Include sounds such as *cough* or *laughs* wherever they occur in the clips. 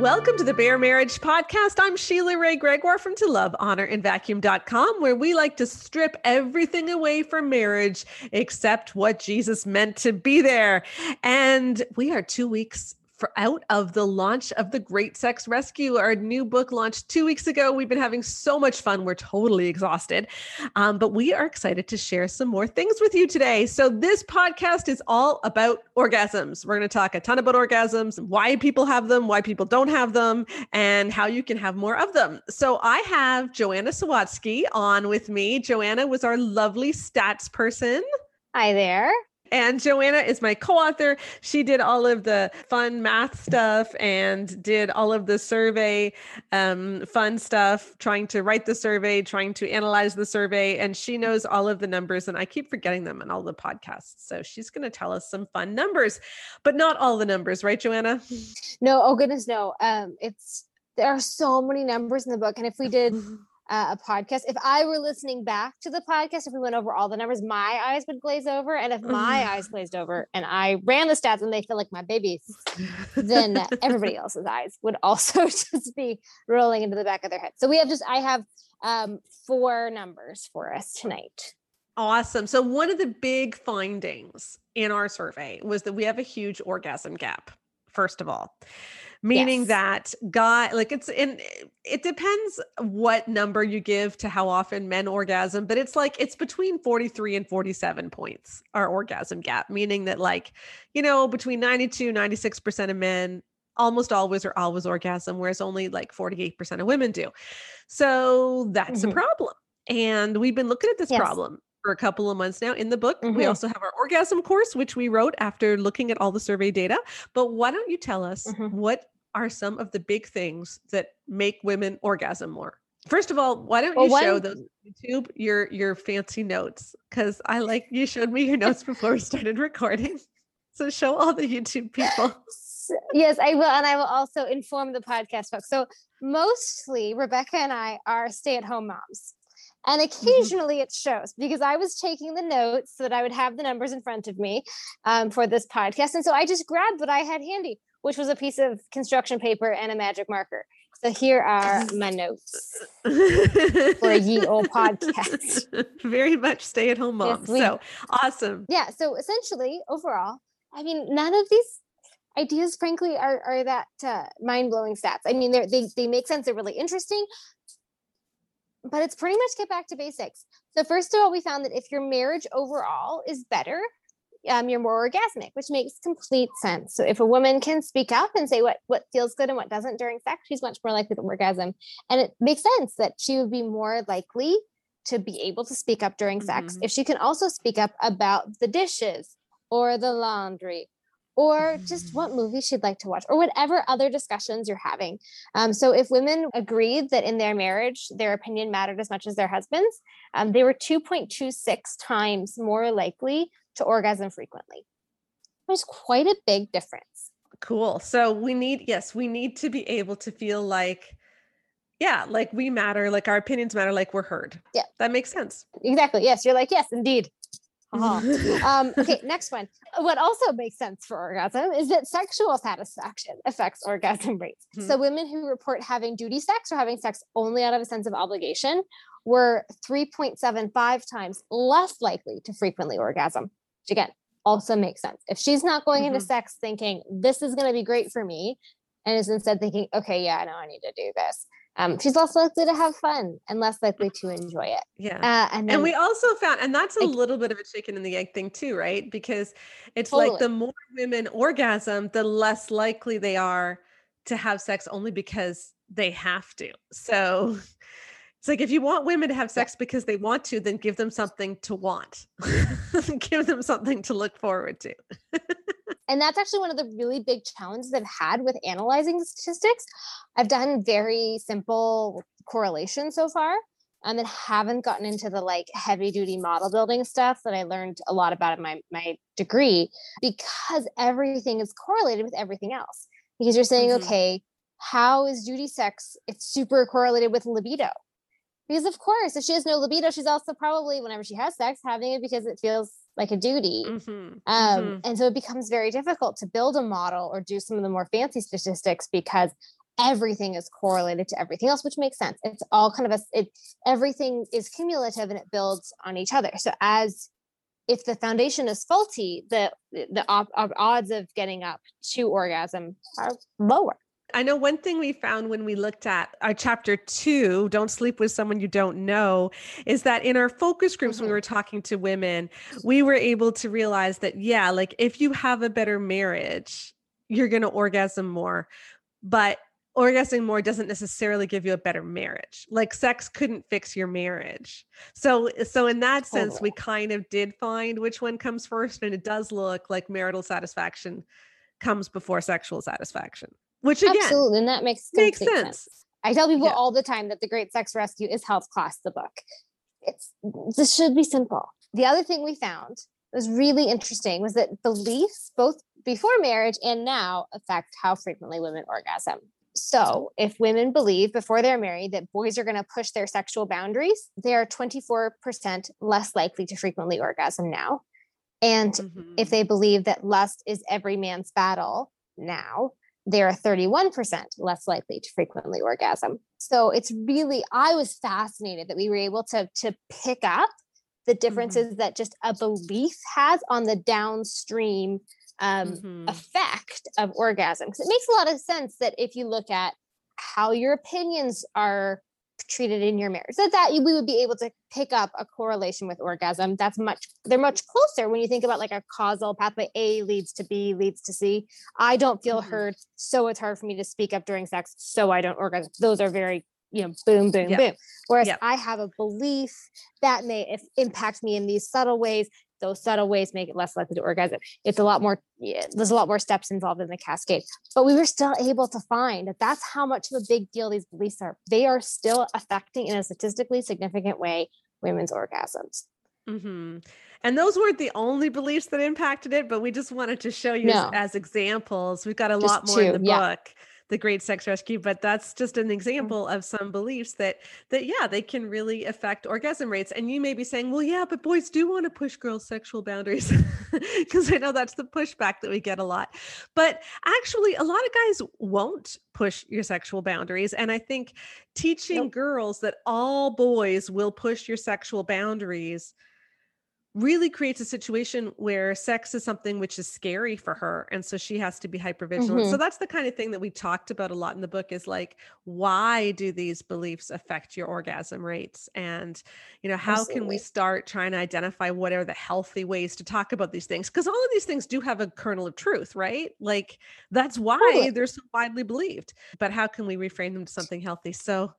Welcome to the Bare Marriage Podcast. I'm Sheila Wray Gregoire from To Love, Honor, and Vacuum.com, where we like to strip everything away from marriage except what Jesus meant to be there. And we are two weeks for out of the launch of the Great Sex Rescue, our new book launched two weeks ago. We've been having so much fun. We're totally exhausted, um, but we are excited to share some more things with you today. So, this podcast is all about orgasms. We're going to talk a ton about orgasms, why people have them, why people don't have them, and how you can have more of them. So, I have Joanna Sawatsky on with me. Joanna was our lovely stats person. Hi there. And Joanna is my co author. She did all of the fun math stuff and did all of the survey um, fun stuff, trying to write the survey, trying to analyze the survey. And she knows all of the numbers. And I keep forgetting them in all the podcasts. So she's going to tell us some fun numbers, but not all the numbers, right, Joanna? No, oh goodness, no. Um, it's there are so many numbers in the book. And if we did *laughs* uh, a podcast. If I were listening back to the podcast, if we went over all the numbers, my eyes would glaze over. And if my eyes glazed over and I ran the stats and they feel like my babies, then everybody *laughs* else's eyes would also *laughs* just be rolling into the back of their head. So we have just, I have um, four numbers for us tonight. Awesome. So, one of the big findings in our survey was that we have a huge orgasm gap, first of all meaning yes. that guy like it's in it depends what number you give to how often men orgasm but it's like it's between 43 and 47 points our orgasm gap meaning that like you know between 92 96% of men almost always or always orgasm whereas only like 48% of women do so that's mm-hmm. a problem and we've been looking at this yes. problem for a couple of months now in the book. Mm-hmm. We also have our orgasm course, which we wrote after looking at all the survey data. But why don't you tell us mm-hmm. what are some of the big things that make women orgasm more? First of all, why don't well, you show those YouTube your your fancy notes? Because I like you showed me your notes before we started recording. *laughs* So show all the YouTube people. *laughs* yes, I will, and I will also inform the podcast folks. So mostly Rebecca and I are stay-at-home moms. And mm-hmm. occasionally mm-hmm. it shows because I was taking the notes so that I would have the numbers in front of me um, for this podcast. And so I just grabbed what I had handy, which was a piece of construction paper and a magic marker. So here are *laughs* my notes *laughs* for a ye old podcast. *laughs* Very much stay at home mom. Yes, we, so awesome. Yeah. So essentially, overall, I mean, none of these ideas, frankly, are, are that uh, mind blowing stats. I mean, they they make sense. They're really interesting, but it's pretty much get back to basics. So first of all, we found that if your marriage overall is better, um, you're more orgasmic, which makes complete sense. So if a woman can speak up and say what what feels good and what doesn't during sex, she's much more likely to orgasm. And it makes sense that she would be more likely to be able to speak up during sex mm-hmm. if she can also speak up about the dishes or the laundry or just what movie she'd like to watch or whatever other discussions you're having. Um, so if women agreed that in their marriage, their opinion mattered as much as their husband's, um, they were 2.26 times more likely to orgasm frequently. There's quite a big difference. Cool. So we need, yes, we need to be able to feel like, yeah, like we matter, like our opinions matter, like we're heard. Yeah. That makes sense. Exactly. Yes. You're like, yes, indeed. Uh-huh. *laughs* um, okay, next one. What also makes sense for orgasm is that sexual satisfaction affects orgasm rates. Mm-hmm. So, women who report having duty sex or having sex only out of a sense of obligation were 3.75 times less likely to frequently orgasm, which again also makes sense. If she's not going mm-hmm. into sex thinking this is going to be great for me, and is instead thinking, okay, yeah, I know I need to do this, um, she's less likely to have fun and less likely to enjoy it. Yeah. Uh, and, then, and we also found, and that's a like, little bit of a chicken and the egg thing too, right? Because it's totally. like the more women orgasm, the less likely they are to have sex only because they have to. So *laughs* it's like if you want women to have sex because they want to, then give them something to want. *laughs* give them something to look forward to. *laughs* and that's actually one of the really big challenges I've had with analyzing statistics. I've done very simple correlation so far um, and haven't gotten into the like heavy duty model building stuff that I learned a lot about in my, my degree because everything is correlated with everything else. Because you're saying, mm-hmm. okay, how is duty sex? It's super correlated with libido because of course if she has no libido she's also probably whenever she has sex having it because it feels like a duty mm-hmm. Um, mm-hmm. and so it becomes very difficult to build a model or do some of the more fancy statistics because everything is correlated to everything else, which makes sense. It's all kind of a it everything is cumulative and it builds on each other. So as if the foundation is faulty, the the op- odds of getting up to orgasm are lower. I know one thing we found when we looked at our chapter two, Don't Sleep with Someone You Don't Know, is that in our focus groups, mm-hmm. we were talking to women, we were able to realize that, yeah, like if you have a better marriage, you're going to orgasm more. But orgasming more doesn't necessarily give you a better marriage like sex couldn't fix your marriage so so in that sense we kind of did find which one comes first and it does look like marital satisfaction comes before sexual satisfaction which again absolutely and that makes makes sense. sense. i tell people yeah. all the time that the great sex rescue is health class the book it's this should be simple the other thing we found was really interesting was that beliefs both before marriage and now affect how frequently women orgasm so, if women believe before they're married that boys are going to push their sexual boundaries, they are 24% less likely to frequently orgasm now. And mm-hmm. if they believe that lust is every man's battle now, they are 31% less likely to frequently orgasm. So it's really, I was fascinated that we were able to, to pick up the mm-hmm. differences mm-hmm. that just a belief has on the downstream um, mm-hmm. effect of orgasm. Because it makes a lot of sense that if you look at how your opinions are treated in your marriage, So that we would be able to pick up a correlation with orgasm. That's much they're much closer when you think about like a causal pathway. A leads to B leads to C. I don't feel mm-hmm. heard, so it's hard for me to speak up during sex, so I don't orgasm. Those are very you know boom boom yep. boom whereas yep. i have a belief that may impact me in these subtle ways those subtle ways make it less likely to orgasm. It's a lot more, yeah, there's a lot more steps involved in the cascade. But we were still able to find that that's how much of a big deal these beliefs are. They are still affecting in a statistically significant way women's orgasms. Mm-hmm. And those weren't the only beliefs that impacted it, but we just wanted to show you no. as, as, examples. We've got a just lot more two, in the yeah. book the great sex rescue but that's just an mm-hmm. example of some beliefs that that yeah they can really affect orgasm rates and you may be saying well yeah but boys do want to push girls sexual boundaries *laughs* because i know that's the pushback that we get a lot but actually a lot of guys won't push your sexual boundaries and i think teaching nope. girls that all boys will push your sexual boundaries really creates a situation where sex is something which is scary for her and so she has to be hyper vigilant mm-hmm. so that's the kind of thing that we talked about a lot in the book is like why do these beliefs affect your orgasm rates? And you know how Absolutely. can we start trying to identify what are the healthy ways to talk about these things? Because all of these things do have a kernel of truth right? Like that's why totally. they're so widely believed but how can we reframe them to something healthy? So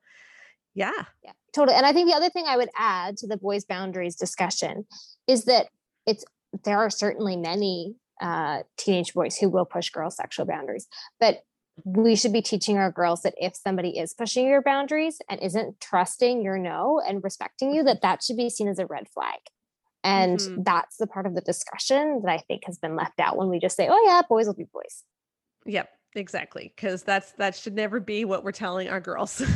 yeah. Yeah totally and i think the other thing i would add to the boys boundaries discussion is that it's there are certainly many uh, teenage boys who will push girls' sexual boundaries, but we should be teaching our girls that if somebody is pushing your boundaries and isn't trusting your no and respecting you, that that should be seen as a red flag. And mm-hmm. that's the part of the discussion that I think has been left out when we just say, "Oh yeah, boys will be boys." Yep, exactly because that's that should never be what we're telling our girls. *laughs*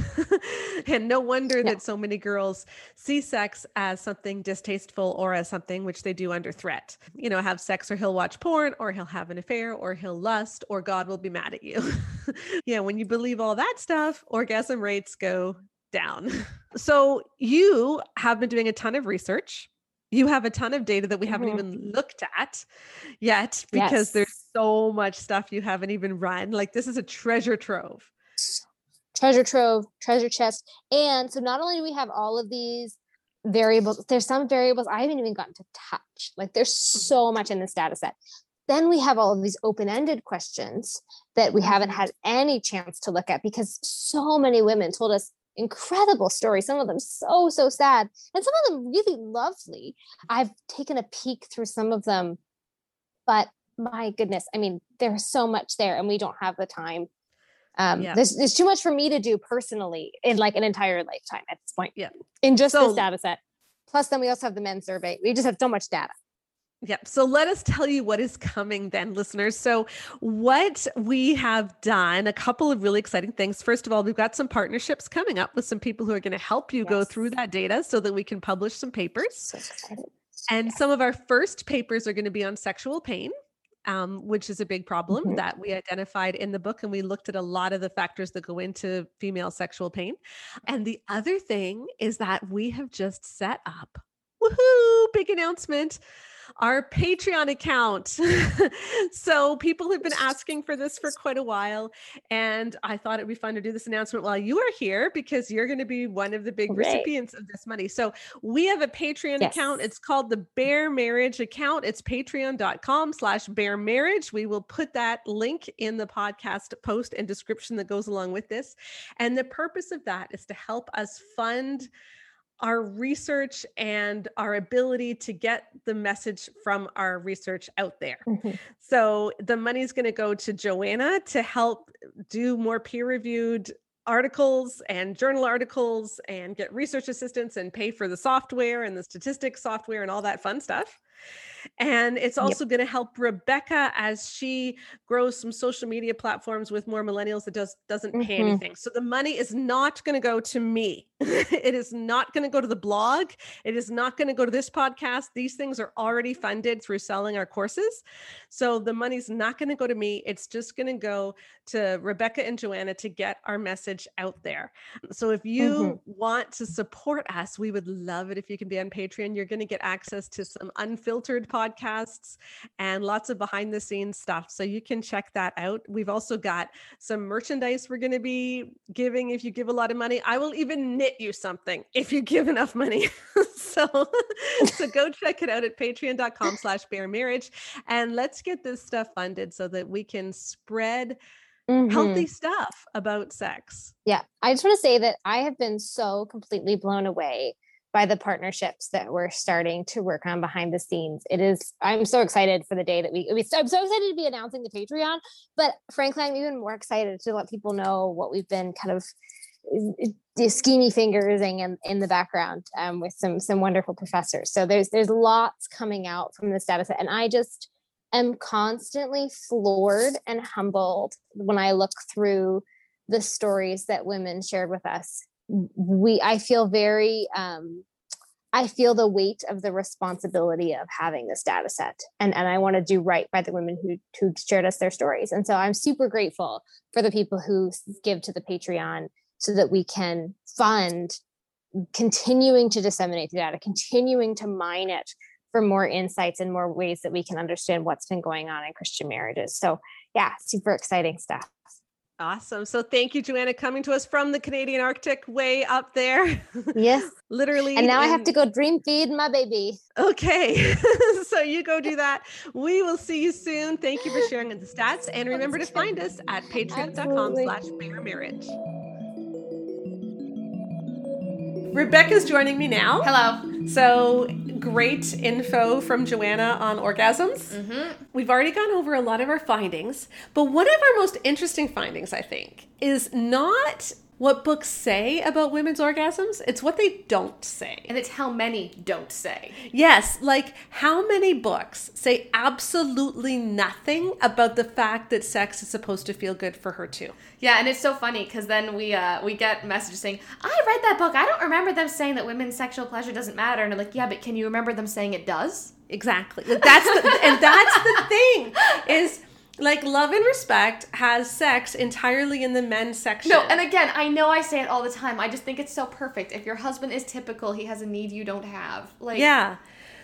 And no wonder that so many girls see sex as something distasteful or as something which they do under threat. You know have sex or he'll watch porn or he'll have an affair or he'll lust or god will be mad at you. *laughs* Yeah when you believe all that stuff orgasm rates go down. *laughs* So you have been doing a ton of research. You have a ton of data that we haven't mm-hmm. even looked at yet because yes. there's so much stuff you haven't even run. Like this is a treasure trove. Treasure trove, treasure chest. And so not only do we have all of these variables, there's some variables I haven't even gotten to touch. Like there's mm-hmm. so much in this data set. Then we have all of these open-ended questions that we haven't mm-hmm. had any chance to look at because so many women told us incredible stories, some of them so, so sad, and some of them really lovely. I've taken a peek through some of them, but my goodness, I mean, there's so much there, and we don't have the time. Um, yeah. there's, there's too much for me to do personally in like an entire lifetime at this point. Yeah. In just so, this data set. Plus, then we also have the men's survey. We just have so much data. Yep. So let us tell you what is coming then, listeners. So, what we have done, a couple of really exciting things. First of all, we've got some partnerships coming up with some people who are going to help you yes. go through that data so that we can publish some papers. So and yeah. some of our first papers are going to be on sexual pain um, which is a big problem Mhm. that we identified in the book. And we looked at a lot of the factors that go into female sexual pain. And the other thing is that we have just set up, woohoo, big announcement, our Patreon account. *laughs* so people have been asking for this for quite a while. And I thought it'd be fun to do this announcement while you are here because you're going to be one of the big recipients of this money. So we have a Patreon account. It's called the Bare Marriage account. It's patreon.com slash bare marriage. We will put that link in the podcast post and description that goes along with this. And the purpose of that is to help us fund our research and our ability to get the message from our research out there. Mhm. So the money's going to go to Joanna to help do more peer reviewed articles and journal articles and get research assistance and pay for the software and the statistics software and all that fun stuff. And it's also going to help Rebecca as she grows some social media platforms with more millennials that does doesn't pay Mhm. anything. So the money is not going to go to me. *laughs* it is not going to go to the blog. It is not going to go to this podcast. These things are already funded through selling our courses. So the money's not going to go to me. It's just going to go to Rebecca and Joanna to get our message out there. So if you Mhm. want to support us, we would love it if you can be on Patreon. You're going to get access to some unfiltered podcasts and lots of behind the scenes stuff. So you can check that out. We've also got some merchandise we're going to be giving if you give a lot of money. I will even knit you something if you give enough money. *laughs* so so go check it out at patreon.com slash bare marriage and let's get this stuff funded so that we can spread Mhm. healthy stuff about sex. Yeah. I just want to say that I have been so completely blown away by the partnerships that we're starting to work on behind the scenes. It is, I'm so excited for the day that we, we I'm so excited to be announcing the Patreon, but frankly, I'm even more excited to let people know what we've been kind of schemy fingersing in, in the background um, with some some wonderful professors. So there's there's lots coming out from this data set. And I just am constantly floored and humbled when I look through the stories that women shared with us we i feel very um i feel the weight of the responsibility of having this data set and and i want to do right by the women who who shared us their stories and so i'm super grateful for the people who give to the patreon so that we can fund continuing to disseminate the data continuing to mine it for more insights and more ways that we can understand what's been going on in christian marriages so yeah super exciting stuff Awesome. So thank you, Joanna, coming to us from the Canadian Arctic way up there. *laughs* yes Literally. and now i have to go dream feed my baby Okay. *laughs* so you go do that. We will see you soon. Thank you for sharing the stats. And remember to find us at patreon.com slash bare marriage. Rebecca's joining me now. Hello. So great info from Joanna on orgasms. Mm-hmm. We've already gone over a lot of our findings, but one of our most interesting findings, I think, is not what books say about women's orgasms, it's what they don't say. And it's how many don't say. Yes, like how many books say absolutely nothing about the fact that sex is supposed to feel good for her too? Yeah, and it's so funny because then we uh, we get messages saying, "I read that book. I don't remember them saying that women's sexual pleasure doesn't matter." And I'm like, "Yeah, but can you remember them saying it does?" Exactly. That's the, and that's the thing is like love and respect has sex entirely in the men's section. No, and again, I know I say it all the time. I just think it's so perfect. If your husband is typical, he has a need you don't have. Like, yeah.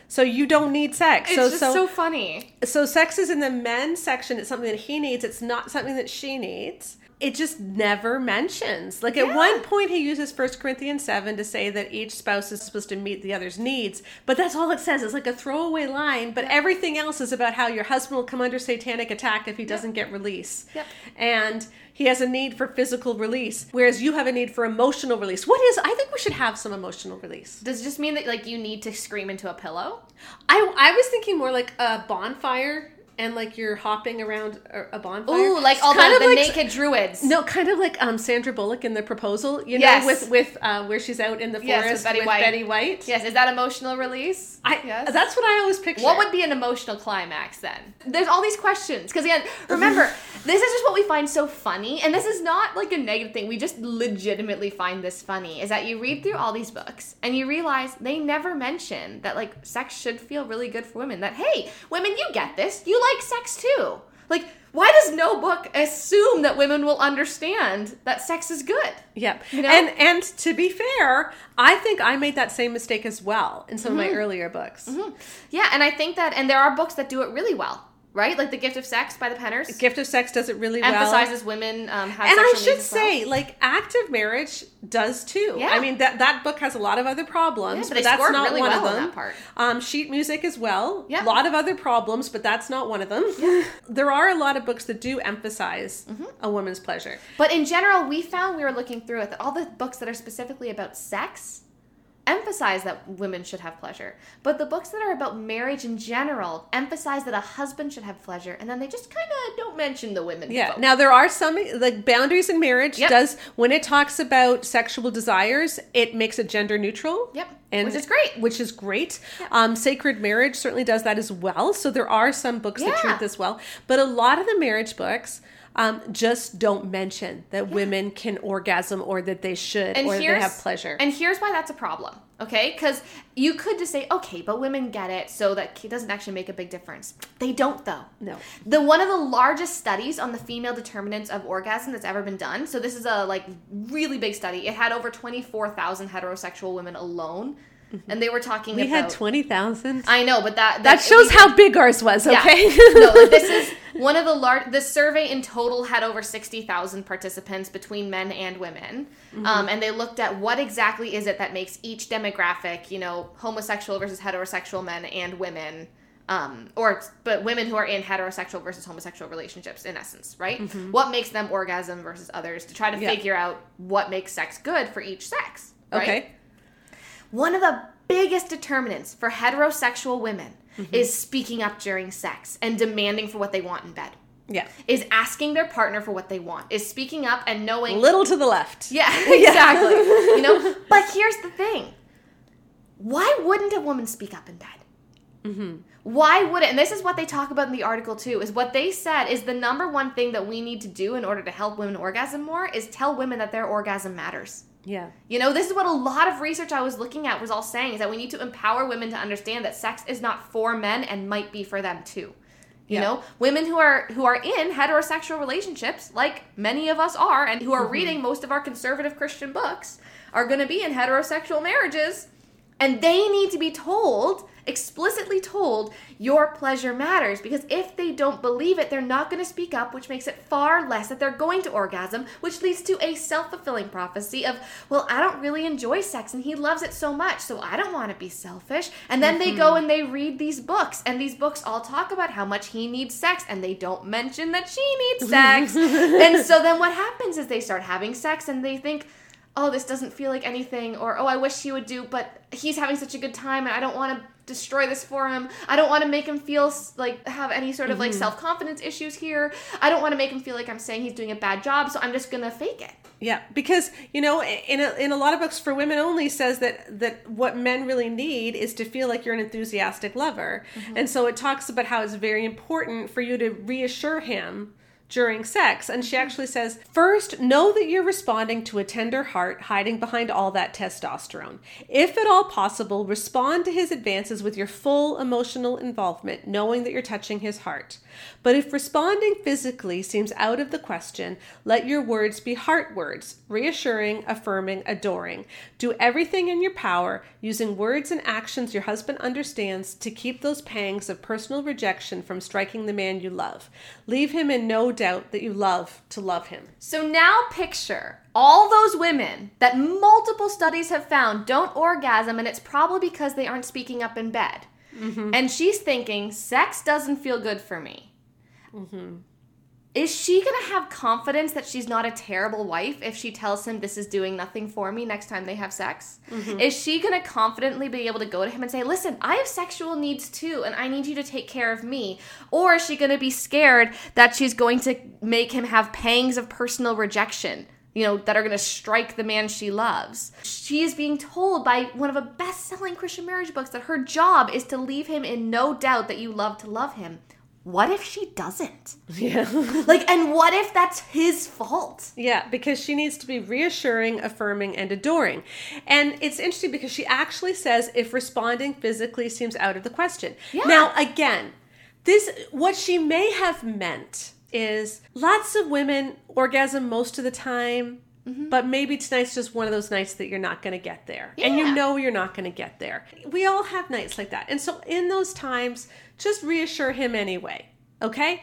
So you don't need sex. it's so just so so funny. so sex is in the men's section. It's something that he needs. It's not something that she needs. It just never mentions. Like at Yeah. one point, he uses First Corinthians 7 to say that each spouse is supposed to meet the other's needs. But that's all it says. It's like a throwaway line. But everything else is about how your husband will come under satanic attack if he doesn't get release. Yep. And he has a need for physical release, whereas you have a need for emotional release. What is, I think we should have some emotional release. Does it just mean that like you need to scream into a pillow? I, I was thinking more like a bonfire and like you're hopping around a, bonfire. Ooh, like all the, of the like- naked druids. No, kind of like um Sandra Bullock in the proposal, you know, Yes. with with uh, where she's out in the Yes, with forest Betty White. Betty White. Yes, is that emotional release? I, yes. That's what I always picture. What would be an emotional climax then? There's all these questions because again, *laughs* remember, this is just what we find so funny, and this is not like a negative thing. We just legitimately find this funny. Is that you read through all these books and you realize they never mention that like sex should feel really good for women. That hey, women, you get this. You like sex too. Like why does no book assume that women will understand that sex is good? Yep. You know? And and to be fair, I think I made that same mistake as well in some mm-hmm. of my mm-hmm. earlier books. Mm-hmm. Yeah, and I think that and there are books that do it really well right? Like the Gift of Sex by the Penners. The gift of Sex does it really well. Emphasizes women um, have. And I should say, well. like Act of Marriage does too. Yeah. I mean that that book has a lot of other problems, yeah, but, but that's not really one well of them. that part. Um, sheet music as well. Yeah. A lot of other problems, but that's not one of them. Yeah. *laughs* there are a lot of books that do emphasize mm-hmm. a woman's pleasure. But in general, we found we were looking through it that all the books that are specifically about sex emphasize that women should have pleasure. But the books that are about marriage in general emphasize that a husband should have pleasure, and then they just kind of don't mention the women. Yeah. Folk. Now there are some like boundaries in marriage yep. does when it talks about sexual desires, it makes it gender neutral. Yep. And which is great. Which is great. Yep. Um, Sacred Marriage certainly does that as well. So there are some books yeah. that treat this well, but a lot of the marriage books um, just don't mention that yeah. women can orgasm or that they should and or they have pleasure. And here's why that's a problem, okay? Because you could just say, okay, but women get it, so that it doesn't actually make a big difference. They don't, though. No. The one of the largest studies on the female determinants of orgasm that's ever been done. So this is a like really big study. It had over twenty four thousand heterosexual women alone and they were talking. We about, had twenty thousand. I know, but that that, that shows how big ours was. Okay, yeah. no, like this is *laughs* one of the large. The survey in total had over sixty thousand participants between men and women, mm-hmm. um, and they looked at what exactly is it that makes each demographic, you know, homosexual versus heterosexual men and women. Um, or but women who are in heterosexual versus homosexual relationships in essence right mm-hmm. what makes them orgasm versus others to try to yeah. figure out what makes sex good for each sex right? okay one of the biggest determinants for heterosexual women mm-hmm. is speaking up during sex and demanding for what they want in bed. Yeah. Is asking their partner for what they want. Is speaking up and knowing little to the left. Yeah, *laughs* exactly. you know, *laughs* but here's the thing. Why wouldn't a woman speak up in bed? Mm-hmm. Why would it? And this is what they talk about in the article too. Is what they said is the number one thing that we need to do in order to help women orgasm more is tell women that their orgasm matters. Yeah. You know, this is what a lot of research I was looking at was all saying is that we need to empower women to understand that sex is not for men and might be for them too. You yeah. know, women who are who are in heterosexual relationships, like many of us are, and who are mm-hmm. reading most of our conservative Christian books, are going to be in heterosexual marriages, and they need to be told explicitly told your pleasure matters because if they don't believe it, they're not going to speak up, which makes it far less that they're going to orgasm, which leads to a self fulfilling prophecy of, well, I don't really enjoy sex and he loves it so much, so I don't want to be selfish. And then mm-hmm. they go mm-hmm. and they read these books, and these books all talk about how much he needs sex, and they don't mention that she needs sex. *laughs* and so then what happens is they start having sex and they think, oh, this doesn't feel like anything, or oh, I wish he would do, but he's having such a good time and I don't want to destroy this for him. I don't want to make him feel like have any sort of mm-hmm. like self confidence issues here. I don't want to make him feel like I'm saying he's doing a bad job, so I'm just gonna fake it. Yeah, because you know, in a, in a lot of books for women only says that that what men really need is to feel like you're an enthusiastic lover, mm-hmm. and so it talks about how it's very important for you to reassure him during sex. And she mm-hmm. actually says, First, know that you're responding to a tender heart hiding behind all that testosterone. If at all possible, respond to his advances with your full emotional involvement, knowing that you're touching his heart. But if responding physically seems out of the question, let your words be heart words, reassuring, affirming, adoring. Do everything in your power, using words and actions your husband understands, to keep those pangs of personal rejection from striking the man you love. Leave him in no doubt that you love to love him. So now picture all those women that multiple studies have found don't orgasm, and it's probably because they aren't speaking up in bed. Mm-hmm. And she's thinking, sex doesn't feel good for me. Mm-hmm. Is she going to have confidence that she's not a terrible wife if she tells him this is doing nothing for me next time they have sex? Mm-hmm. Is she going to confidently be able to go to him and say, listen, I have sexual needs too, and I need you to take care of me? Or is she going to be scared that she's going to make him have pangs of personal rejection? you know, that are going to strike the man she loves. She is being told by one of the best selling Christian marriage books that her job is to leave him in no doubt that you love to love him. What if she doesn't? Yeah. *laughs* Like, and what if that's his fault? Yeah, because she needs to be reassuring, affirming, and adoring. And it's interesting because she actually says if responding physically seems out of the question. Yeah. Now, again, this what she may have meant is lots of women orgasm most of the time. Mm-hmm. But maybe tonight's just one of those nights that you're not going to get there. And you know you're not going to get there. We all have nights like that. And so in those times, just reassure him anyway. Okay?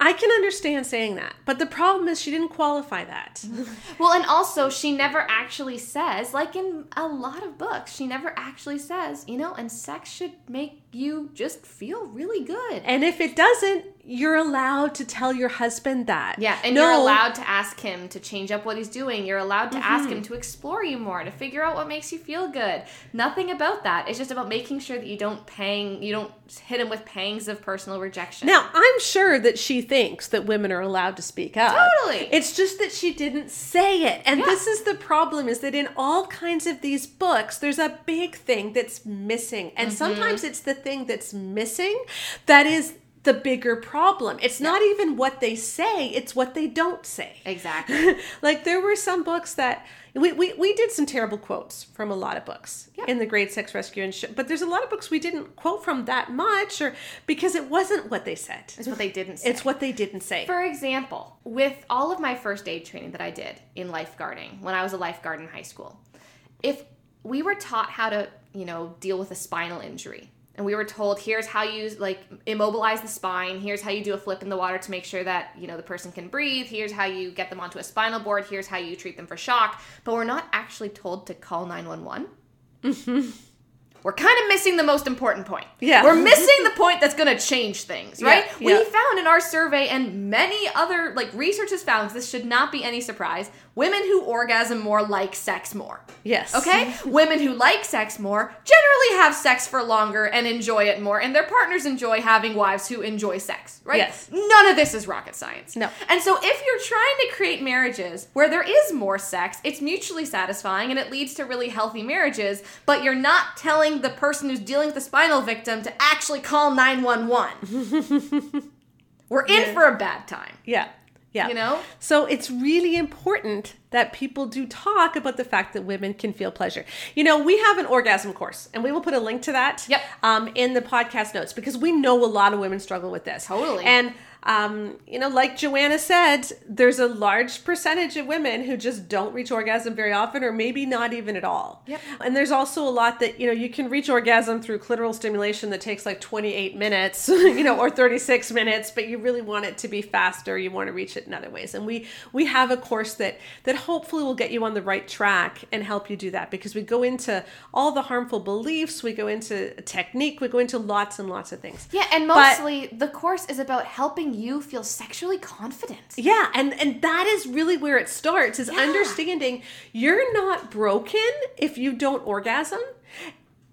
I can understand saying that. But the problem is she didn't qualify that. *laughs* Well, and also, she never actually says, like in a lot of books, she never actually says, you know, and sex should make you just feel really good. And if it doesn't, you're allowed to tell your husband that. Yeah, and No, you're allowed to ask him to change up what he's doing. You're allowed to ask him to explore you more, to figure out what makes you feel good. Nothing about that. It's just about making sure that you don't pang, you don't hit him with pangs of personal rejection. Now, I'm sure that she thinks that women are allowed to speak up. Totally. It's just that she didn't say it. And Yeah. this is the problem is that in all kinds of these books, there's a big thing that's missing. And Mm-hmm. sometimes it's the thing that's missing that is the bigger problem. It's not even what they say, it's what they don't say. exactly. *laughs* like there were some books that we, we, we did some terrible quotes from a lot of books in the Great Sex Rescue and shit. But there's a lot of books we didn't quote from that much, or because it wasn't what they said. It's what they didn't say. It's what they didn't say. For example, with all of my first aid training that I did in lifeguarding when I was a lifeguard in high school, if we were taught how to, you know, deal with a spinal injury, and we were told here's how you like immobilize the spine, here's how you do a flip in the water to make sure that, you know, the person can breathe, here's how you get them onto a spinal board, here's how you treat them for shock, but we're not actually told to call 911. *laughs* We're kind of missing the most important point. Yeah. We're missing the point that's going to change things, right? Yeah, We yeah. found in our survey and many other like research has found this should not be any surprise women who orgasm more like sex more yes. okay *laughs* women who like sex more generally have sex for longer and enjoy it more and their partners enjoy having wives who enjoy sex right Yes. none of this is rocket science No. and so if you're trying to create marriages where there is more sex it's mutually satisfying and it leads to really healthy marriages but you're not telling the person who's dealing with the spinal victim to actually call 911 *laughs* we're in Yeah. for a bad time Yeah. Yeah. you know So it's really important that people do talk about the fact that women can feel pleasure. You know, we have an orgasm course, and we will put a link to that Yep. um, in the podcast notes because we know a lot of women struggle with this. Totally. And um, you know, like Joanna said, there's a large percentage of women who just don't reach orgasm very often, or maybe not even at all. Yep. And there's also a lot that you know you can reach orgasm through clitoral stimulation that takes like 28 minutes, *laughs* you know, or 36 minutes, but you really want it to be faster. You want to reach it in other ways. And we we have a course that that hopefully will get you on the right track and help you do that because we go into all the harmful beliefs, we go into technique, we go into lots and lots of things. yeah and But- mostly the course is about helping you feel sexually confident Yeah, and and that is really where it starts is Yeah. understanding you're not broken if you don't orgasm.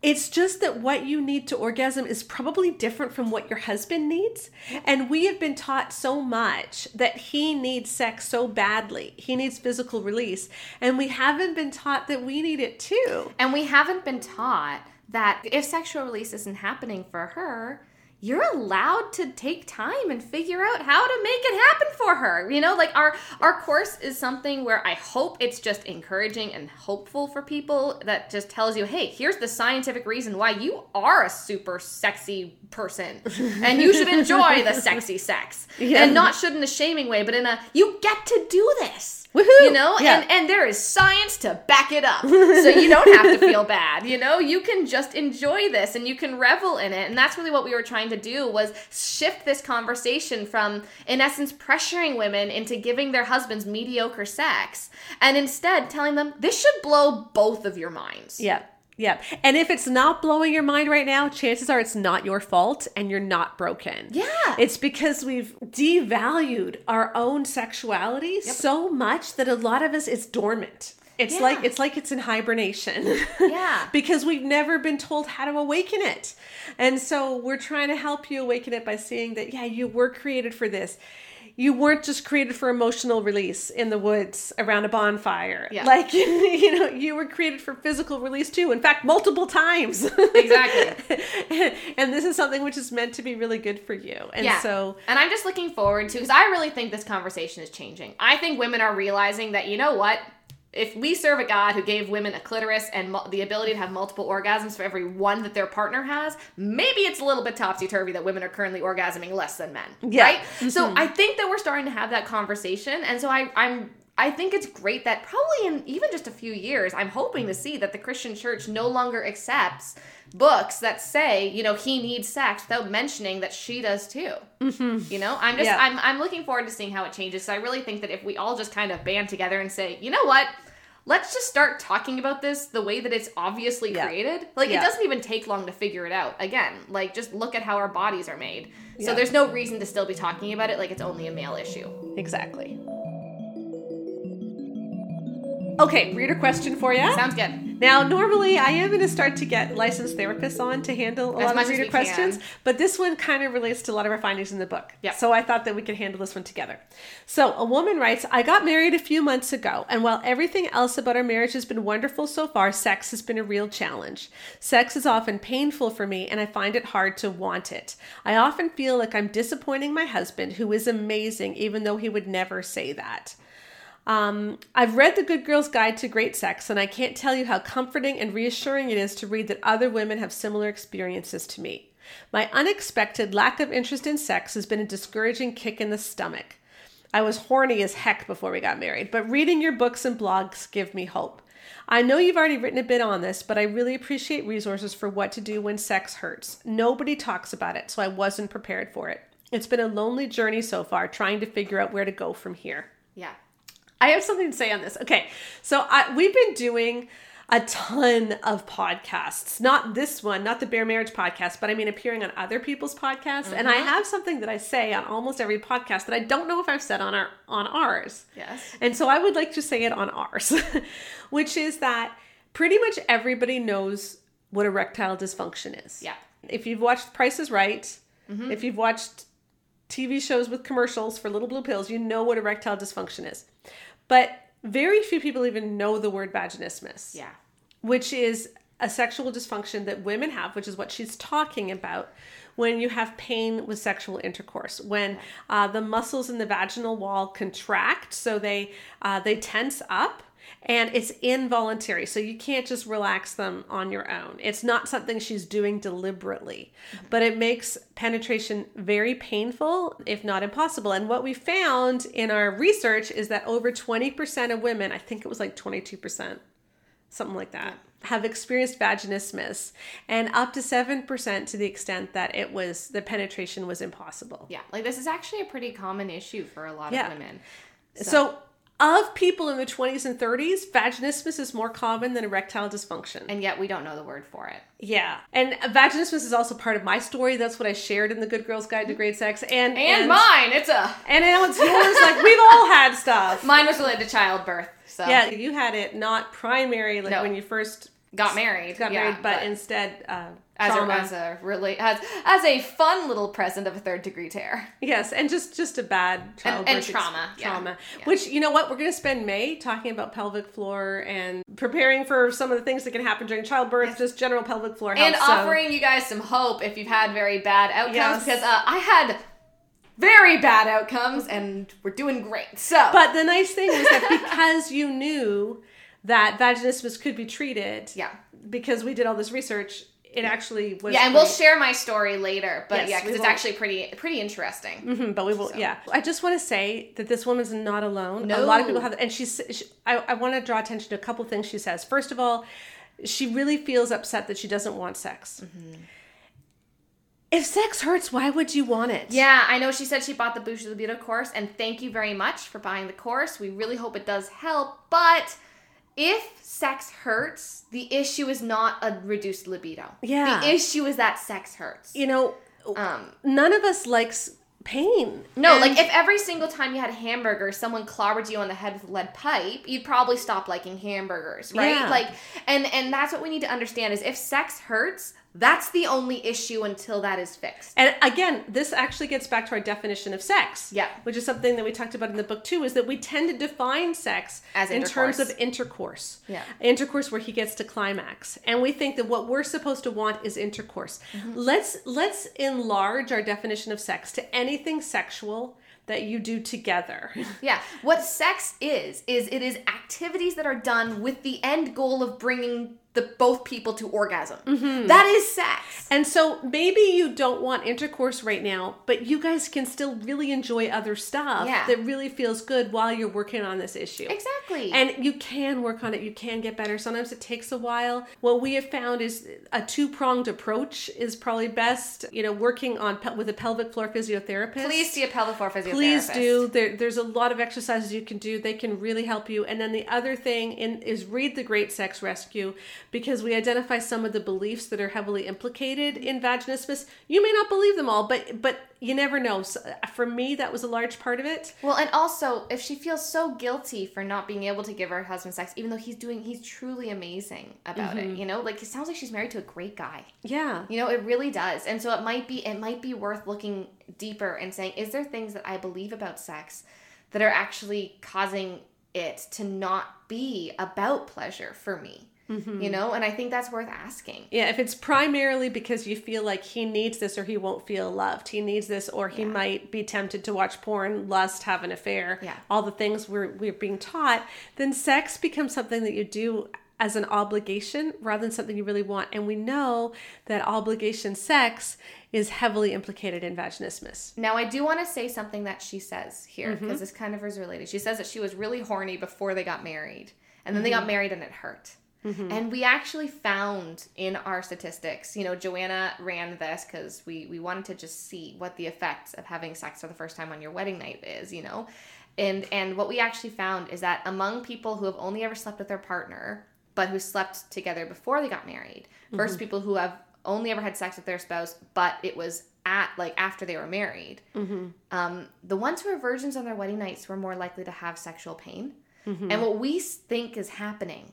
It's just that what you need to orgasm is probably different from what your husband needs. And we have been taught so much that he needs sex so badly. He needs physical release. And we haven't been taught that we need it too. And we haven't been taught that if sexual release isn't happening for her, you're allowed to take time and figure out how to make it happen for her. You know, like our our course is something where I hope it's just encouraging and hopeful for people that just tells you, "Hey, here's the scientific reason why you are a super sexy person *laughs* and you should enjoy the sexy sex." Yeah. And not should in a shaming way, but in a you get to do this. Woohoo! You know, Yeah. and and there is science to back it up. *laughs* So you don't have to feel bad, you know? You can just enjoy this and you can revel in it. And that's really what we were trying to do was shift this conversation from in essence pressuring women into giving their husbands mediocre sex and instead telling them this should blow both of your minds. Yeah. Yeah. And if it's not blowing your mind right now, chances are it's not your fault and you're not broken. Yeah. It's because we've devalued our own sexuality so much that a lot of us it's dormant. It's Yeah. like it's like it's in hibernation. *laughs* Yeah. because we've never been told how to awaken it. And so we're trying to help you awaken it by seeing that yeah, you were created for this. You weren't just created for emotional release in the woods around a bonfire. Yeah. Like, *laughs* you know, you were created for physical release too. In fact, multiple times. Exactly. *laughs* and this is something which is meant to be really good for you. And Yeah. so, And I'm just looking forward to because I really think this conversation is changing. I think women are realizing that you know what, if we serve a God who gave women a clitoris and mul- the ability to have multiple orgasms for every one that their partner has, maybe it's a little bit topsy turvy that women are currently orgasming less than men. Yeah. Right. So mm-hmm. I think that we're starting to have that conversation, and so I, I'm. I think it's great that probably in even just a few years, I'm hoping to see that the Christian church no longer accepts books that say, you know, he needs sex without mentioning that she does too. Mm-hmm. You know, I'm just Yeah. I'm I'm looking forward to seeing how it changes. So I really think that if we all just kind of band together and say, you know what, let's just start talking about this the way that it's obviously Yeah. created. Like Yeah. it doesn't even take long to figure it out. Again, like just look at how our bodies are made. So there's no reason to still be talking about it like it's only a male issue. exactly. Okay, reader question for you. Sounds good. Now, normally I am going to start to get licensed therapists on to handle a As lot of reader questions, can. but this one kind of relates to a lot of our findings in the book. Yep. So I thought that we could handle this one together. So a woman writes, I got married a few months ago, and while everything else about our marriage has been wonderful so far, sex has been a real challenge. Sex is often painful for me, and I find it hard to want it. I often feel like I'm disappointing my husband, who is amazing, even though he would never say that. Um, I've read The Good Girl's Guide to Great Sex, and I can't tell you how comforting and reassuring it is to read that other women have similar experiences to me. My unexpected lack of interest in sex has been a discouraging kick in the stomach. I was horny as heck before we got married, but reading your books and blogs give me hope. I know you've already written a bit on this, but I really appreciate resources for what to do when sex hurts. Nobody talks about it, so I wasn't prepared for it. It's been a lonely journey so far, trying to figure out where to go from here. Yeah. I have something to say on this. Okay, so I, we've been doing a ton of podcasts. Not this one, not the Bare Marriage podcast, but I mean appearing on other people's podcasts. And I mm-hmm. have something that I say on almost every podcast that I don't know if I've said on our on ours. Yes. And so I would like to say it on ours, *laughs* which is that pretty much everybody knows what erectile dysfunction is. Yeah. If you've watched Price is Right, mm-hmm. if you've watched TV shows with commercials for little blue pills, you know what erectile dysfunction is. But very few people even know the word vaginismus, Yeah. which is a sexual dysfunction that women have, which is what she's talking about when you have pain with sexual intercourse, when uh, the muscles in the vaginal wall contract, so they uh, they tense up. And it's involuntary, so you can't just relax them on your own. It's not something she's doing deliberately, but it makes penetration very painful, if not impossible. And what we found in our research is that over 20% of women, I think it was like 22%, something like that, have experienced vaginismus, and up to 7% to the extent that it was the penetration was impossible. Yeah. Like this is actually a pretty common issue for a lot Yeah. of women. So, of people in the 20s and 30s, vaginismus is more common than erectile dysfunction. And yet we don't know the word for it. yeah. And vaginismus is also part of my story. That's what I shared in the Good Girls Guide to Great Sex. And, And, mine, it's a And now it's yours. like, we've all had stuff. *laughs* mine was related to childbirth. So Yeah, you had it not primary, like No. when you first got married. got yeah, married, but, instead uh, as trauma. a as a really as as a fun little present of a third degree tear. yes, and just just a bad childbirth and ex- trauma, yeah. trauma. Yeah. Which you know what we're going to spend May talking about pelvic floor and preparing for some of the things that can happen during childbirth, just general pelvic floor health. And so- offering you guys some hope if you've had very bad outcomes Yes. because uh, I had very bad outcomes and we're doing great. So But the nice thing is that because you knew that vaginismus could be treated, yeah. because we did all this research, it actually was. Yeah, and we'll share my story later, but Yes, yeah, because it's actually pretty pretty interesting. Mhm, but we will, So. yeah. I just want to say that this woman's not alone. No. A lot of people have, and she's. She, I, I want to draw attention to a couple things she says. First of all, she really feels upset that she doesn't want sex. Mm-hmm. If sex hurts, why would you want it? Yeah, I know she said she bought the Boost Your Libido course, and thank you very much for buying the course. We really hope it does help, but if sex hurts, the issue is not a reduced libido. Yeah. The issue is that sex hurts. You know, Um, none of us likes pain. no, And- like if every single time you had a hamburger, someone clobbered you on the head with a lead pipe, you'd probably stop liking hamburgers, right? Yeah. Like, and and that's what we need to understand is if sex hurts, That's the only issue until that is fixed. And again, this actually gets back to our definition of sex. Yeah. Which is something that we talked about in the book too, is that we tend to define sex As in terms of intercourse. Yeah. Intercourse where he gets to climax. And we think that what we're supposed to want is intercourse. Mm-hmm. Let's let's enlarge our definition of sex to anything sexual that you do together. *laughs* Yeah. What sex is is it is activities that are done with the end goal of bringing the both people to orgasm. Mm-hmm. That is sex. And so maybe you don't want intercourse right now, but you guys can still really enjoy other stuff Yeah. that really feels good while you're working on this issue. Exactly. And you can work on it. You can get better. Sometimes it takes a while. What we have found is a two pronged approach is probably best. You know, working on pe- with a pelvic floor physiotherapist. please see a pelvic floor physiotherapist. Please do. There, there's a lot of exercises you can do. They can really help you. And then the other thing in, is read The Great Sex Rescue because we identify some of the beliefs that are heavily implicated in vaginismus. You may not believe them all, but but you never know. So, uh, for me, that was a large part of it. Well, and also, if she feels so guilty for not being able to give her husband sex, even though he's doing, he's truly amazing about Mm-hmm. it. You know, like it sounds like she's married to a great guy. Yeah. You know, it really does. And so it might be, it might be worth looking deeper and saying, is there things that I believe about sex that are actually causing it to not be about pleasure for me? Mm-hmm. You know, and I think that's worth asking. Yeah, if it's primarily because you feel like he needs this or he won't feel loved, he needs this or he Yeah. might be tempted to watch porn, lust, have an affair, Yeah. all the things we're, we're being taught, then sex becomes something that you do as an obligation rather than something you really want. And we know that obligation sex is heavily implicated in vaginismus. Now, I do want to say something that she says here Mm-hmm. because this kind of is related. She says that she was really horny before they got married, and then they Mm-hmm. got married and it hurt. Mm-hmm. And we actually found in our statistics, you know, Joanna ran this because we we wanted to just see what the effects of having sex for the first time on your wedding night is, you know, and and what we actually found is that among people who have only ever slept with their partner but who slept together before they got married mm-hmm. versus people who have only ever had sex with their spouse but it was at like after they were married mm-hmm. um, the ones who were virgins on their wedding nights were more likely to have sexual pain. And what we think is happening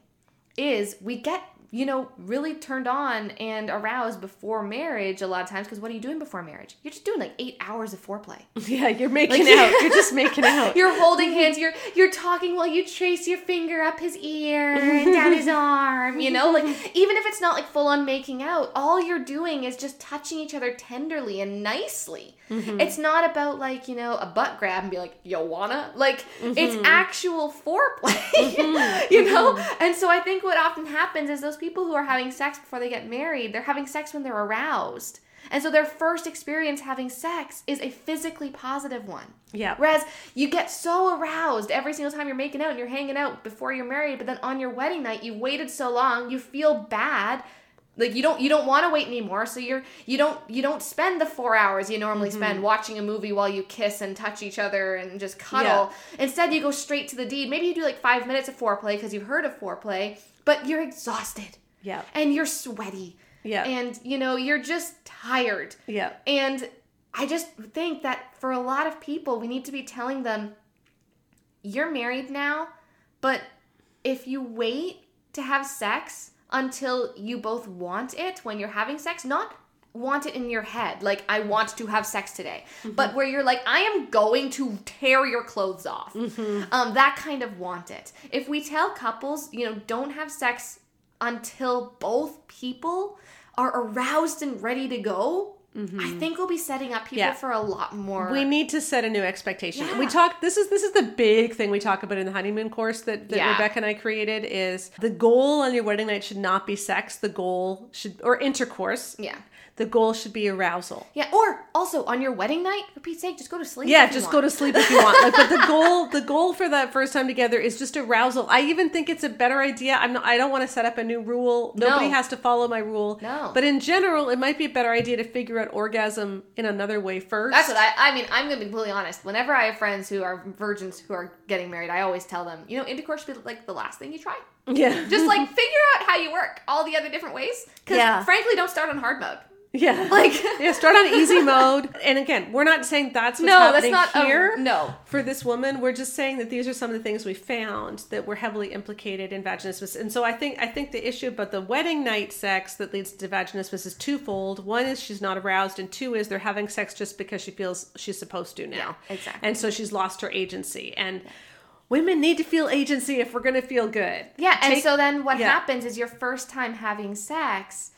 is we get you know really turned on and aroused before marriage a lot of times because what are you doing before marriage you're just doing like eight hours of foreplay *laughs* Yeah, you're making Like- out. You're just making *laughs* out. you're holding hands. You're you're talking while you trace your finger up his ear and down his *laughs* arm. You know, like even if it's not like full on making out, all you're doing is just touching each other tenderly and nicely. Mm-hmm. It's not about like you know a butt grab and be like you wanna like it's mm-hmm. actual foreplay. Mm-hmm. you know, and so I think what often happens is those people who are having sex before they get married, they're having sex when they're aroused. And so their first experience having sex is a physically positive one. Yeah. Whereas you get so aroused every single time you're making out and you're hanging out before you're married, but then on your wedding night you waited so long, you feel bad. Like you don't you don't want to wait anymore, so you're you don't you don't spend the four hours you normally mm-hmm. spend watching a movie while you kiss and touch each other and just cuddle. Instead, you go straight to the deed. Maybe you do like five minutes of foreplay because you've heard of foreplay, but you're exhausted Yeah. and you're sweaty Yeah. and you know you're just tired. Yeah. And I just think that for a lot of people, we need to be telling them, you're married now, but if you wait to have sex until you both want it when you're having sex, not want it in your head, like, I want to have sex today, mm-hmm. but where you're like, I am going to tear your clothes off. Mm-hmm. Um, that kind of want it. If we tell couples, you know, don't have sex until both people are aroused and ready to go, I mm-hmm. think we'll be setting up people Yeah. for a lot more. We need to set a new expectation. We talk this is this is the big thing we talk about in the honeymoon course that, that Yeah. Rebecca and I created is the goal on your wedding night should not be sex. The goal should or intercourse. yeah. The goal should be arousal. Yeah, or also on your wedding night, for Pete's sake, just go to sleep. Yeah, just want. go to sleep if you want. Like, but the goal, the goal for that first time together is just arousal. I even think it's a better idea. I'm not, I don't want to set up a new rule. Nobody No. has to follow my rule. No. But in general, it might be a better idea to figure out orgasm in another way first. That's what I. I mean, I'm gonna be completely honest. Whenever I have friends who are virgins who are getting married, I always tell them, you know, intercourse should be like the last thing you try. Yeah. Just like *laughs* figure out how you work all the other different ways. Because Yeah. frankly, don't start on hard mode. Yeah. *laughs* Like yeah, start on easy *laughs* mode. And again, we're not saying that's what's no, that's happening not a- here. no. for this woman we're just saying that these are some of the things we found that were heavily implicated in vaginismus and so i think i think the issue about the wedding night sex that leads to vaginismus is twofold one is she's not aroused and two is they're having sex just because she feels she's supposed to now Yeah, exactly. and so she's lost her agency and women need to feel agency if we're going to feel good Yeah, and so then what yeah. happens is your first time having sex,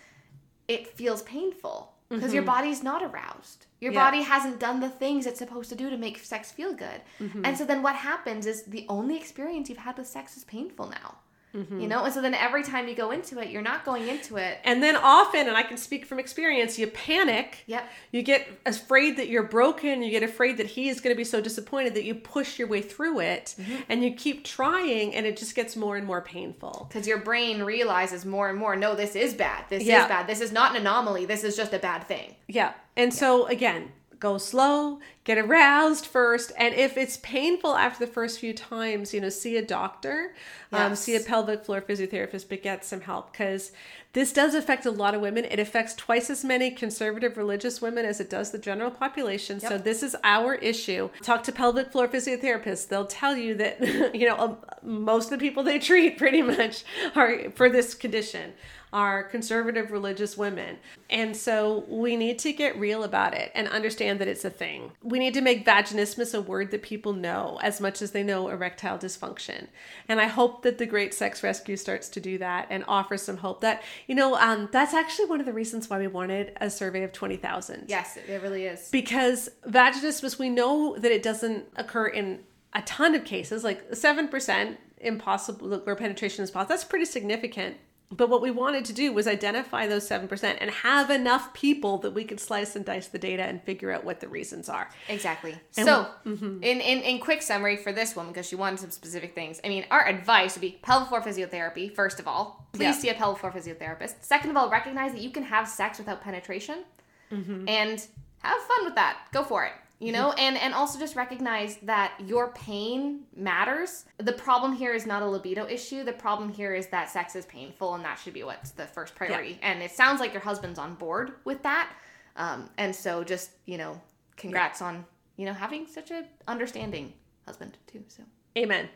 it feels painful because your body's not aroused. Your Mm-hmm. Yeah. body hasn't done the things it's supposed to do to make sex feel good. Mm-hmm. And so then what happens is the only experience you've had with sex is painful now. Mm-hmm. You know? And so then every time you go into it, you're not going into it. and then often and i can speak from experience you panic Yep. you get afraid that you're broken you get afraid that he is going to be so disappointed that you push your way through it Mm-hmm. and you keep trying and it just gets more and more painful Because your brain realizes more and more, no, this is bad. This Yeah. is bad. This is not an anomaly. This is just a bad thing. yeah and so again go slow get aroused first and if it's painful after the first few times you know see a doctor um, see a pelvic floor physiotherapist but get some help because this does affect a lot of women. It affects twice as many conservative religious women as it does the general population. So this is our issue. Talk to pelvic floor physiotherapists. They'll tell you that *laughs* you know um, most of the people they treat pretty much are for this condition are conservative religious women. And so we need to get real about it and understand that it's a thing. We need to make vaginismus a word that people know as much as they know erectile dysfunction. And I hope that the Great Sex Rescue starts to do that and offer some hope that, you know, um, that's actually one of the reasons why we wanted a survey of 20,000 Yes, it really is. because vaginismus we know that it doesn't occur in a ton of cases like 7% impossible where penetration is possible that's pretty significant but what we wanted to do was identify those 7% and have enough people that we could slice and dice the data and figure out what the reasons are Exactly. And so, mm-hmm. in, in in quick summary for this woman, because she wanted some specific things. I mean, our advice would be pelvic floor physiotherapy. First of all, please Yeah. see a pelvic floor physiotherapist. Second of all, recognize that you can have sex without penetration, Mm-hmm. and have fun with that. Go for it. You know, and and also just recognize that your pain matters. The problem here is not a libido issue. The problem here is that sex is painful, and that should be what's the first priority. And it sounds like your husband's on board with that. Um, and so just you know, congrats on you know having such a understanding husband too. So amen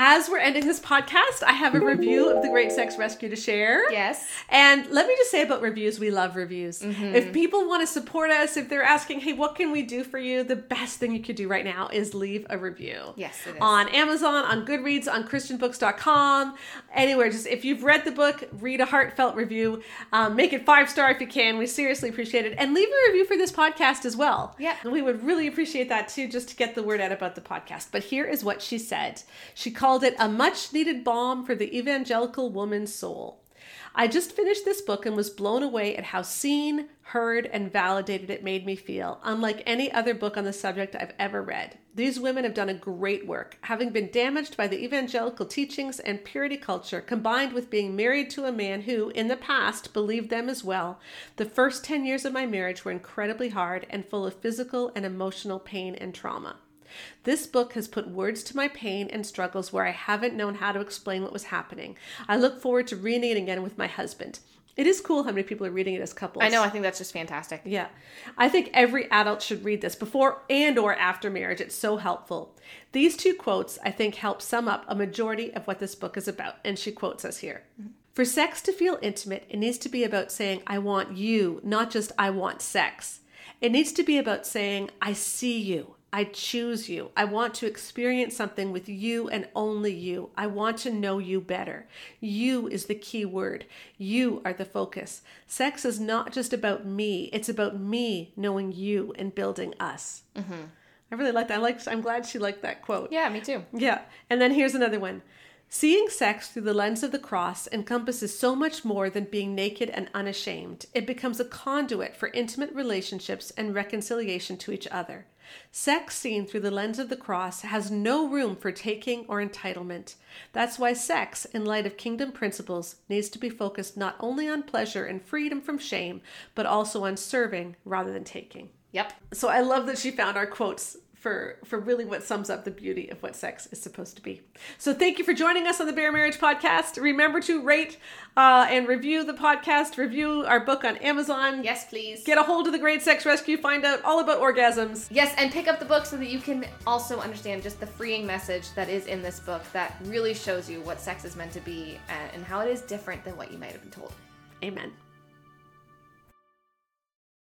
as we're ending this podcast i have a review of the great sex rescue to share yes, And let me just say about reviews, we love reviews. Mm-hmm. If people want to support us, if they're asking, hey, what can we do for you? The best thing you could do right now is leave a review. Yes, it is. On Amazon, on Goodreads, on ChristianBooks.com, anywhere. Just if you've read the book, read a heartfelt review. Um, make it five star if you can. We seriously appreciate it. And leave a review for this podcast as well. Yeah. We would really appreciate that too, just to get the word out about the podcast. But here is what she said She called it a much needed balm for the evangelical woman's soul. I just finished this book and was blown away at how seen, heard, and validated it made me feel, unlike any other book on the subject I've ever read. These women have done a great work, having been damaged by the evangelical teachings and purity culture, combined with being married to a man who, in the past, believed them as well. The first 10 years of my marriage were incredibly hard and full of physical and emotional pain and trauma. This book has put words to my pain and struggles where I haven't known how to explain what was happening. I look forward to reading it again with my husband. It is cool how many people are reading it as couples. I know. I think that's just fantastic. Yeah. I think every adult should read this before and or after marriage. It's so helpful. These two quotes I think help sum up a majority of what this book is about. And she quotes us here. For sex to feel intimate, it needs to be about saying I want you, not just I want sex. It needs to be about saying I see you. I choose you. I want to experience something with you and only you. I want to know you better. You is the key word. You are the focus. Sex is not just about me, it's about me knowing you and building us. Mm-hmm. I really like that. I like, I'm glad she liked that quote. Yeah, me too. Yeah. And then here's another one. Seeing sex through the lens of the cross encompasses so much more than being naked and unashamed. It becomes a conduit for intimate relationships and reconciliation to each other. Sex seen through the lens of the cross has no room for taking or entitlement. That's why sex, in light of kingdom principles, needs to be focused not only on pleasure and freedom from shame, but also on serving rather than taking. Yep. So I love that she found our quotes for for really what sums up the beauty of what sex is supposed to be. So thank you for joining us on the Bare Marriage podcast. Remember to rate uh, and review the podcast. Review our book on Amazon. Yes, please. Get a hold of the Great Sex Rescue. Find out all about orgasms. Yes, and pick up the book so that you can also understand just the freeing message that is in this book that really shows you what sex is meant to be and how it is different than what you might have been told. Amen.